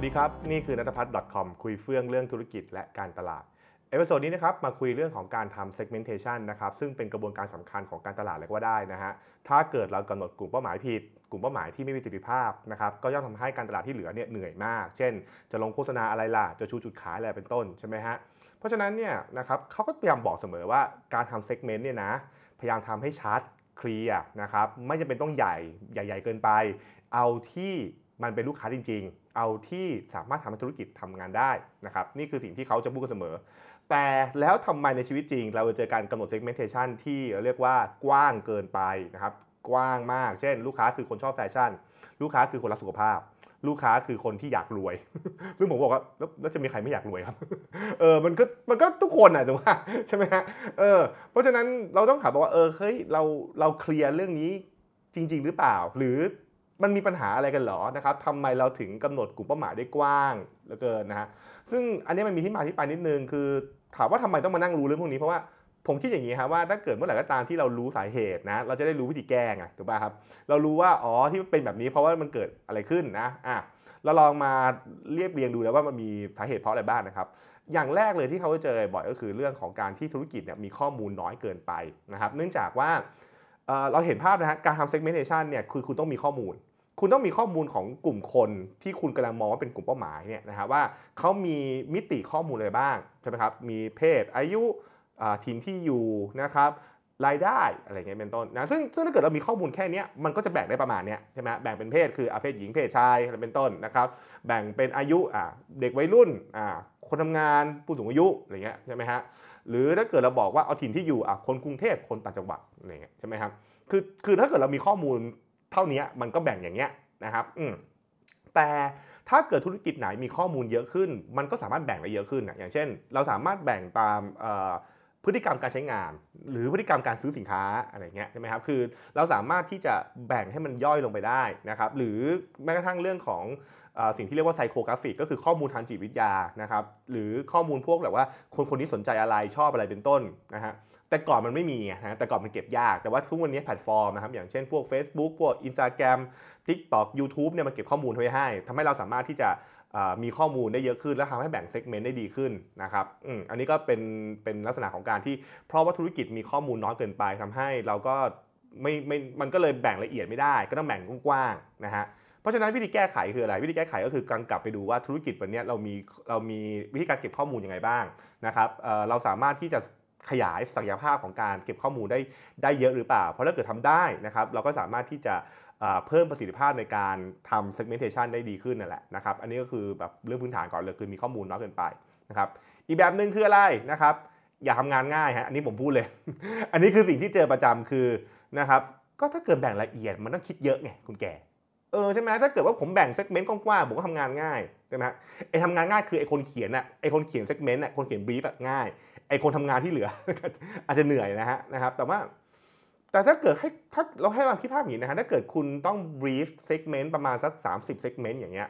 สวัสดีครับ นี่คือนัทพัฒน์ .com คุยเฟื่องเรื่องธุรกิจและการตลาด episode นี้นะครับมาคุยเรื่องของการทำ segmentation นะครับซึ่งเป็นกระบวนการสำคัญของการตลาดเลยก็ได้นะฮะถ้าเกิดเรากำหนดกลุ่มเป้าหมายผิด กลุ่มเป้าหมายที่ไม่มีประสิทธิภาพนะครับก็ย่อมทำให้การตลาดที่เหลือเนี่ยเหนื่อยมาก เช่น จะลงโฆษณาอะไรล่ะ จะชูจุดขายอะไรเป็นต้นใช่ไหมฮะเพราะฉะนั้นเนี่ยนะครับเขาก็พยายามบอกเสมอว่าการทำ segment เนี่ยนะพยายามทำให้ชัดเคลียร์นะครับไม่จำเป็นต้องใหญ่ใหญ่ ๆ เกินไป เอาที่มันเป็นลูกค้าจริง เอาที่สามารถทำให้ธุรกิจทำงานได้นะครับนี่คือสิ่งที่เขาจะพูดกันเสมอ แต่แล้วทำไมในชีวิตจริง เราจะเจอการกำหนด segmentation ที่เรียกว่ากว้างเกินไปนะครับกว้างมาก เช่น ลูกค้าคือคนชอบแฟชั่น ลูกค้าคือคนรักสุขภาพ ลูกค้าคือคนที่อยากรวย ซึ่งผมบอกว่าแล้วแล้วจะมีใครไม่อยากรวยครับ เออมันก็มันก็ทุกคนอะถูกไหมใช่ไหมฮะเออเพราะฉะนั้นเราต้องถามว่าเออเฮ้ยเราเราเคลียร์เรื่องนี้จริง ๆ หรือเปล่า หรือ มันมีปัญหาอะไรกันหรอนะครับทำไมเราถึงกำหนดกลุ่มเป้าหมายได้กว้างเหลือเกินนะฮะซึ่งอันนี้มันมีที่มาที่ไปนิดนึงคือ ถามว่าทำไมต้องมานั่งรู้เรื่องพวกนี้เพราะว่าผมคิดอย่างนี้ครับว่าถ้าเกิดเมื่อไหร่ก็ตามที่เรารู้สาเหตุนะเราจะได้รู้วิธีแก้ไงถูกป่ะครับ เรารู้ว่าอ๋อที่เป็นแบบนี้เพราะว่ามันเกิดอะไรขึ้นนะอะเราลองมาเรียบเรียงดูแล้วว่ามันมีสาเหตุเพราะอะไรบ้างนะครับ อย่างแรกเลยที่เขาจะเจอบ่อยก็คือเรื่องของการที่ธุรกิจเนี่ยมีข้อมูลน้อยเกินไปนะครับ เนื่องจากว่าเอ่อเราเห็นภาพนะฮะการทำ segmentation เนี่ยคือคุณต้องมีข้อมูล คุณต้องมีข้อมูลของกลุ่มคนที่คุณกำลังมองว่าเป็นกลุ่มเป้าหมายเนี่ยนะครับว่าเขามีมิติข้อมูลอะไรบ้างใช่ไหมครับมีเพศอายุถิ่นที่อยู่นะครับรายได้อะไรเงี้ยเป็นต้นนะซึ่งซึ่งถ้าเกิดเรามีข้อมูลแค่นี้มันก็จะแบ่งได้ประมาณเนี้ยใช่ไหมแบ่งเป็นเพศคืออาเพศหญิงเพศชายอะไรเป็นต้นนะครับแบ่งเป็นอายุอ่าเด็กวัยรุ่นอ่าคนทำงานผู้สูงอายุอะไรเงี้ยใช่ไหมฮะหรือถ้าเกิดเราบอกว่าเอาถิ่นที่อยู่อะคนกรุงเทพคนต่างจังหวัดอะไรเงี้ยใช่ไหมครับคือคือถ้าเกิดเรามีข้อมูล เท่านี้มันก็แบ่งอย่างเงี้ยนะครับอืมแต่ถ้าเกิดธุรกิจไหนมีข้อมูลเยอะขึ้น มันก็สามารถแบ่งได้เยอะขึ้นนะอย่างเช่น เราสามารถแบ่งตามพฤติกรรมการใช้งาน หรือพฤติกรรมการซื้อสินค้าอะไรเงี้ยใช่ไหมครับคือเราสามารถที่จะแบ่งให้มันย่อยลงไปได้นะครับหรือแม้กระทั่งเรื่องของอสิ่งที่เรียกว่า psychographic ก็คือข้อมูลทางจิตวิทยานะครับหรือข้อมูลพวกแบบว่าคนคนนี้สนใจอะไรชอบอะไรเป็นต้นนะฮะ แต่ก่อนมันไม่มีนะแต่ก่อนมันเก็บยาก แต่ว่าทุกวันนี้แพลตฟอร์มนะครับ อย่างเช่นพวก Facebook พวก Instagram TikTok YouTube เนี่ยมันเก็บข้อมูลไว้ให้ทำให้เราสามารถที่จะมีข้อมูลได้เยอะขึ้น และทำให้แบ่ง segment ได้ดีขึ้นนะครับออันนี้ก็เป็นเป็นลักษณะของการที่เพราะว่าธุรกิจมีข้อมูลน้อยเกินไปทำให้เราก็ไม่ไม่มันก็เลยแบ่งละเอียดไม่ได้ ก็ต้องแบ่งกว้างๆนะฮะเพราะฉะนั้นวิธีแก้ไขคืออะไร วิธีแก้ไขก็คือการกลับไปดูว่าธุรกิจวันนี้เรามีเรามีวิธีการเก็บข้อมูลยังไงบ้างนะครับเเราสามารถที่จะ ขยายศักยภาพของการเก็บข้อมูลได้ได้เยอะหรือเปล่า เพราะถ้าเกิดทำได้นะครับเราก็สามารถที่จะเพิ่มประสิทธิภาพในการทำ segmentation ได้ดีขึ้นนั่นแหละนะครับอันนี้ก็คือแบบเรื่องพื้นฐานก่อนเลยคือมีข้อมูลน้อยเกินไปนะครับอีกแบบหนึ่งคืออะไรนะครับอยากทำงานง่ายฮะอันนี้ผมพูดเลย อันนี้คือสิ่งที่เจอประจำคือนะครับก็ถ้าเกิดแบ่งละเอียดมันต้องคิดเยอะไงคุณแกเออใช่ไหมถ้าเกิดว่าผมแบ่ง segment กว้างๆผมก็ทำงานง่ายใช่ไหมไอ้ทำงานง่ายคือไอ้คนเขียนน่ะไอ้คนเขียน segment น่ะคนเขียน brief ง่ายไอ้คนทำงานที่เหลือ อาจจะเหนื่อยนะฮะนะครับ แต่ว่าแต่ถ้าเกิดให้ถ้าเราให้เราคิดภาพอย่างนี้นะฮะถ้าเกิดคุณต้อง brief segment ประมาณสัก 30 segment อย่างเงี้ย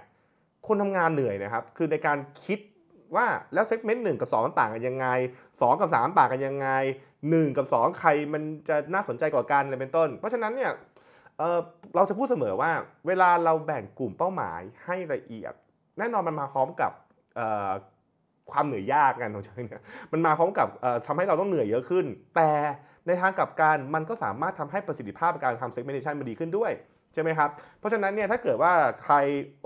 คนทำงานเหนื่อยนะครับ คือในการคิดว่าแล้ว segment หนึ่งกับ2มันต่างกันยังไง 2 กับ 3 ต่างกันยังไง 1 กับ 2 ใครมันจะน่าสนใจกว่ากันอะไรเป็นต้น เพราะฉะนั้นเนี่ยเเราจะพูดเสมอว่า เวลาเราแบ่งกลุ่มเป้าหมายให้ละเอียด แน่นอนมันมาพร้อมกับ ความเหนื่อยยากกันของฉันเนี่ยมันมาพร้อมกับเอ่อทำให้เราต้องเหนื่อยเยอะขึ้น แต่ในทางกลับกันมันก็สามารถทำให้ประสิทธิภาพการทำ segmentation มันดีขึ้นด้วยใช่ไหมครับ เพราะฉะนั้นเนี่ยถ้าเกิดว่าใคร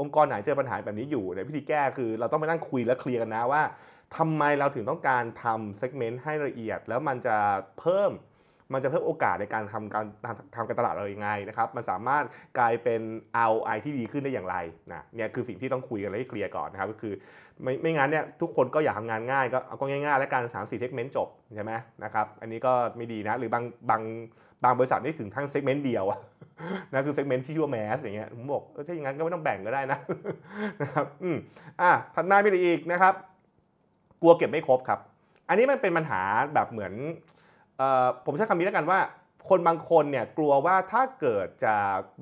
องค์กรไหนเจอปัญหาแบบนี้อยู่ในยวิธีแก้คือเราต้องไปนั่งคุยและเคลียร์กันนะว่าทำไมเราถึงต้องการทำ segment ให้ละเอียด แล้วมันจะเพิ่ม มันจะเพิ่มโอกาสในการทำการทำการตลาดเรายังไงนะครับ มันสามารถกลายเป็น ROI ที่ดีขึ้นได้อย่างไรนะเนี่ยคือสิ่งที่ต้องคุยกันและให้เคลียร์ก่อนนะครับก็คือไม่ไม่งั้นเนี่ยทุกคนก็อยากทำงานง่ายก็เอาก็ง่ายๆ แล้วกัน3 4เซกเมนต์จบใช่ไหมนะครับอันนี้ก็ไม่ดีนะหรือบางบางบางบริษัทนี่ถึงทั้ง segment เดียวอะนะคือ segment ที่ชื่อว่า mass อย่างเงี้ยผมบอกถ้าอย่างนั้นก็ไม่ต้องแบ่งก็ได้นะนะครับอืมอะถัดมาไปอีกนะครับ กลัวเก็บไม่ครบครับ อันนี้มันเป็นปัญหาแบบเหมือน ผมใช้คำนี้แล้วกันว่า คนบางคนเนี่ยกลัวว่าถ้าเกิดจะ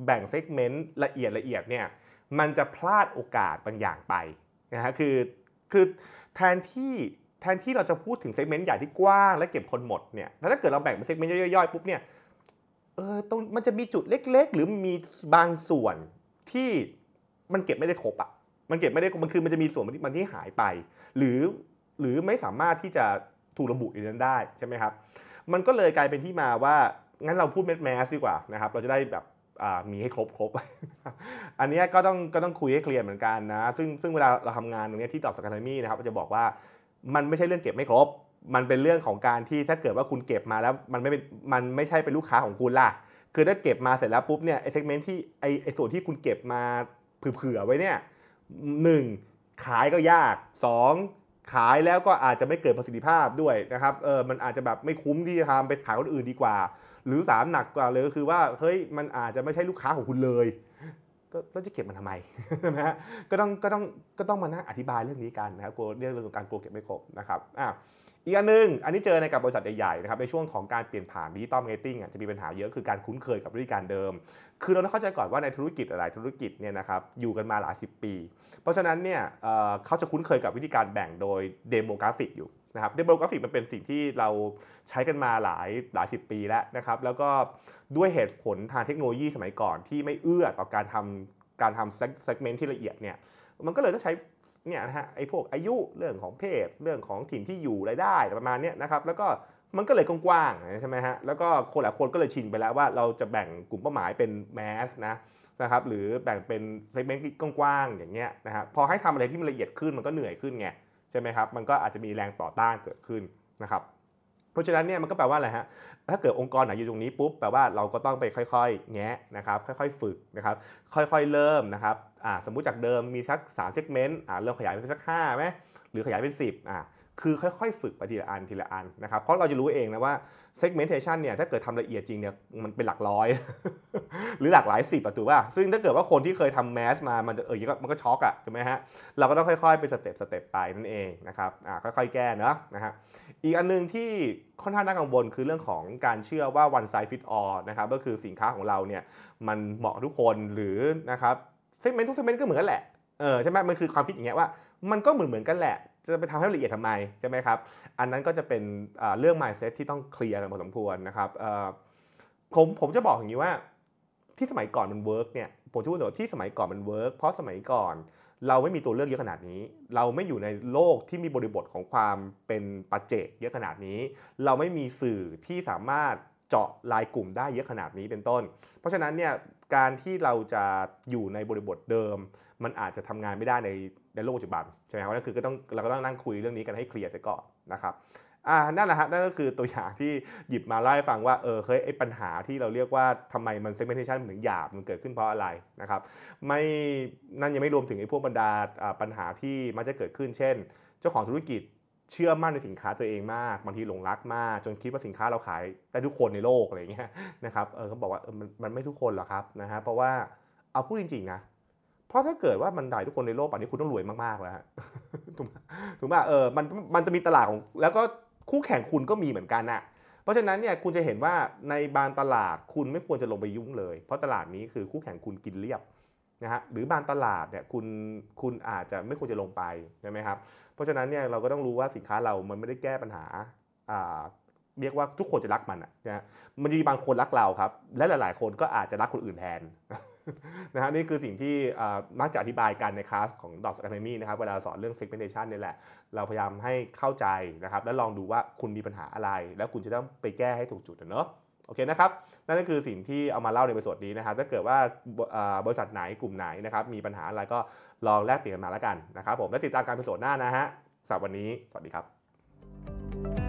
แบ่ง segment ละเอียดละเอียดเนี่ยมันจะพลาดโอกาสบางอย่างไปนะฮะคือคือแทนที่แทนที่เราจะพูดถึง segment ใหญ่ที่กว้างและเก็บคนหมดเนี่ยถ้าเกิดเราแบ่งเป็น segment ย่อยๆปุ๊บเนี่ยเออตรงมันจะมีจุดเล็ก ๆ หรือมีบางส่วนที่มันเก็บไม่ได้ครบอะมันเก็บไม่ได้มันคือมันจะมีส่วนมันที่หายไป หรือหรือไม่สามารถที่จะถูกระบุอยู่นั้นได้ใช่ไหมครับ มันก็เลยกลายเป็นที่มาว่า งั้นเราพูด mass mass ดีกว่านะครับเราจะได้แบบมีให้ครบครบอันนี้ก็ต้องก็ต้องคุยให้เคลียร์เหมือนกันนะ ซึ่งซึ่งเวลาเราทำงานตรงนี้ที่ตอบสกาามี่นะครับจะบอกว่ามันไม่ใช่เรื่องเก็บไม่ครบ มันเป็นเรื่องของการที่ถ้าเกิดว่าคุณเก็บมาแล้วมันไม่เป็นมันไม่ใช่เป็นลูกค้าของคุณล่ะ คือถ้าเก็บมาเสร็จแล้วปุ๊บเนี่ยไอเซกเมนต์ที่ไอไอส่วนที่คุณเก็บมาเผื่อไว้เนี่ยหนึ่งขายก็ยากสอง ขายแล้วก็อาจจะไม่เกิดประสิทธิภาพด้วยนะครับเออมันอาจจะแบบไม่คุ้มที่จะทำไปขายคนอื่นดีกว่า หรือ 3 หนักกว่าเลยก็คือว่าเฮ้ยมันอาจจะไม่ใช่ลูกค้าของคุณเลย ก็จะเก็บมันทำไมนะฮะก็ต้องก็ต้องก็ต้องมานั่งอธิบายเรื่องนี้กันนะครับกลัวเรื่องเรื่องของการกลัวเก็บไม่ครบนะครับอะอีกอันนึง อันนี้เจอในกับบริษัทใหญ่ๆนะครับในช่วงของการเปลี่ยนผ่าน digital marketing จะมีปัญหาเยอะคือการคุ้นเคยกับวิธีการเดิม คือเราต้องเข้าใจก่อนว่าในธุรกิจหลายธุรกิจเนี่ยนะครับอยู่กันมาหลายสิบปี เพราะฉะนั้นเนี่ยเขาจะคุ้นเคยกับวิธีการแบ่งโดย demographic อยู่ นะครับ demographic มันเป็นสิ่งที่เราใช้กันมาหลายหลายสิบปีแล้วนะครับ แล้วก็ด้วยเหตุผลทางเทคโนโลยีสมัยก่อนที่ไม่เอื้อต่อการทำการทำ segment ที่ละเอียดเนี่ย มันก็เลยต้องใช้เนี่ยนะฮะไอ้พวกอายุเรื่องของเพศ เรื่องของถิ่นที่อยู่รายได้ประมาณนี้นะครับ แล้วก็มันก็เลยกว้างๆใช่ไหมฮะ แล้วก็คนหลายคนก็เลยชินไปแล้วว่าเราจะแบ่งกลุ่มเป้าหมายเป็น mass นะนะครับหรือแบ่งเป็น segment กว้างๆอย่างเงี้ยนะฮะพอให้ทำอะไรที่มันละเอียดขึ้นมันก็เหนื่อยขึ้นไง ใช่ไหมครับ มันก็อาจจะมีแรงต่อต้านเกิดขึ้นนะครับ เพราะฉะนั้นเนี่ยมันก็แปลว่าอะไรฮะ ถ้าเกิดองค์กรไหนอยู่ตรงนี้ปุ๊บแปลว่าเราก็ต้องไปค่อยๆ แงะนะครับ ค่อยๆ ฝึกนะครับ ค่อยๆ เริ่มนะครับอ่าสมมุติจากเดิมมีสัก3 segment อ่าเริ่มขยายเป็นสัก5ไหมหรือขยายเป็น 10อ่า คือค่อยๆ ฝึกไปทีละอันทีละอันนะครับเพราะเราจะรู้เองนะว่า segmentation เนี่ยถ้าเกิดทำละเอียดจริงเนี่ยมันเป็นหลักร้อย หรือหลักหลายสิบประตูว่า ซึ่งถ้าเกิดว่าคนที่เคยทำแมสมามันจะเออมันก็ช็อกอะใช่ไหมฮะเราก็ต้องค่อยๆ ไป step step ไปนั่นเองนะครับอ่าค่อยๆ แก้เนาะนะฮะอีกอันนึงที่ค่อนข้างน่ากังวลคือเรื่องของการเชื่อว่า one size fit all นะครับก็คือสินค้าของเราเนี่ยมันเหมาะทุกคนหรือนะครับ segment ทุก segment ก็เหมือนกันแหละเออใช่ไหมมันคือความคิดอย่างเงี้ยว่ามันก็เหมือนเหมือนกันแหละ จะไปทำให้ละเอียดทำไมใช่ไหมครับ อันนั้นก็จะเป็นเรื่อง mindset ที่ต้องเคลียร์กันพอสมควรนะครับผมผมจะบอกอย่างนี้ว่าที่สมัยก่อนมัน work เนี่ยผมจะพูดว่าที่สมัยก่อนมัน work เพราะสมัยก่อนเราไม่มีตัวเลือกเยอะขนาดนี้ เราไม่อยู่ในโลกที่มีบริบทของความเป็นปัจเจกเยอะขนาดนี้ เราไม่มีสื่อที่สามารถเจาะรายกลุ่มได้เยอะขนาดนี้เป็นต้น เพราะฉะนั้นเนี่ยการที่เราจะอยู่ในบริบทเดิม มันอาจจะทำงานไม่ได้ในในโลกปัจจุบันใช่ไหมครับก็คือก็ต้องเราก็ต้องนั่งคุยเรื่องนี้กันให้เคลียร์ไปก่อนนะครับอ่านั่นแหละฮะนั่นก็คือตัวอย่างที่หยิบมาเล่าให้ฟังว่าเออเคยไอ้ปัญหาที่เราเรียกว่าทำไมมัน segmentation ถึงหยาบมันเกิดขึ้นเพราะอะไรนะครับไม่นั่นยังไม่รวมถึงไอ้พวกบรรดาปัญหาที่มันจะเกิดขึ้น เช่น เจ้าของธุรกิจเชื่อมั่นในสินค้าตัวเองมากบางทีหลงรักมาก จนคิดว่าสินค้าเราขายได้ทุกคนในโลกอะไรอย่างเงี้ยนะครับเออเขาบอกว่าเออมันมันไม่ทุกคนหรอกครับนะฮะเพราะว่าเอาพูดจริงๆนะ เพราะถ้าเกิดว่ามันได้ทุกคนในโลกป่านนี้คุณต้องรวยมากๆแล้วถูกถูกป่ะเออมันมันจะมีตลาดของแล้วก็คู่แข่งคุณก็มีเหมือนกันน่ะเพราะฉะนั้นเนี่ยคุณจะเห็นว่าในบางตลาดคุณไม่ควรจะลงไปยุ่งเลย เพราะตลาดนี้คือคู่แข่งคุณกินเรียบนะฮะหรือบางตลาดเนี่ยคุณคุณอาจจะไม่ควรจะลงไปใช่ไหมครับเพราะฉะนั้นเนี่ยเราก็ต้องรู้ว่าสินค้าเรามันไม่ได้แก้ปัญหาเรียกว่าทุกคนจะรักมันนะมันมีบางคนรักเราครับ และหลาย ๆ คนก็อาจจะรักคนอื่นแทน นะฮะนี่คือสิ่งที่มักจะอธิบายกันในคลาสของ d o c Academy นะครับเวลาสอนเรื่อง segmentation นี่แหละ เราพยายามให้เข้าใจนะครับแล้วลองดูว่าคุณมีปัญหาอะไร แล้วคุณจะต้องไปแก้ให้ถูกจุดเนาะโอเคนะครับ นั่นก็คือสิ่งที่เอามาเล่าในบทสดนี้นะครับ ถ้าเกิดว่าบริษัทไหนกลุ่มไหนนะครับ มีปัญหาอะไรก็ลองแลกเปลี่ยนกันมาแล้วกันนะครับผม และติดตามการเป็นสดหน้านะฮะสำหรับวันนี้ สวัสดีครับ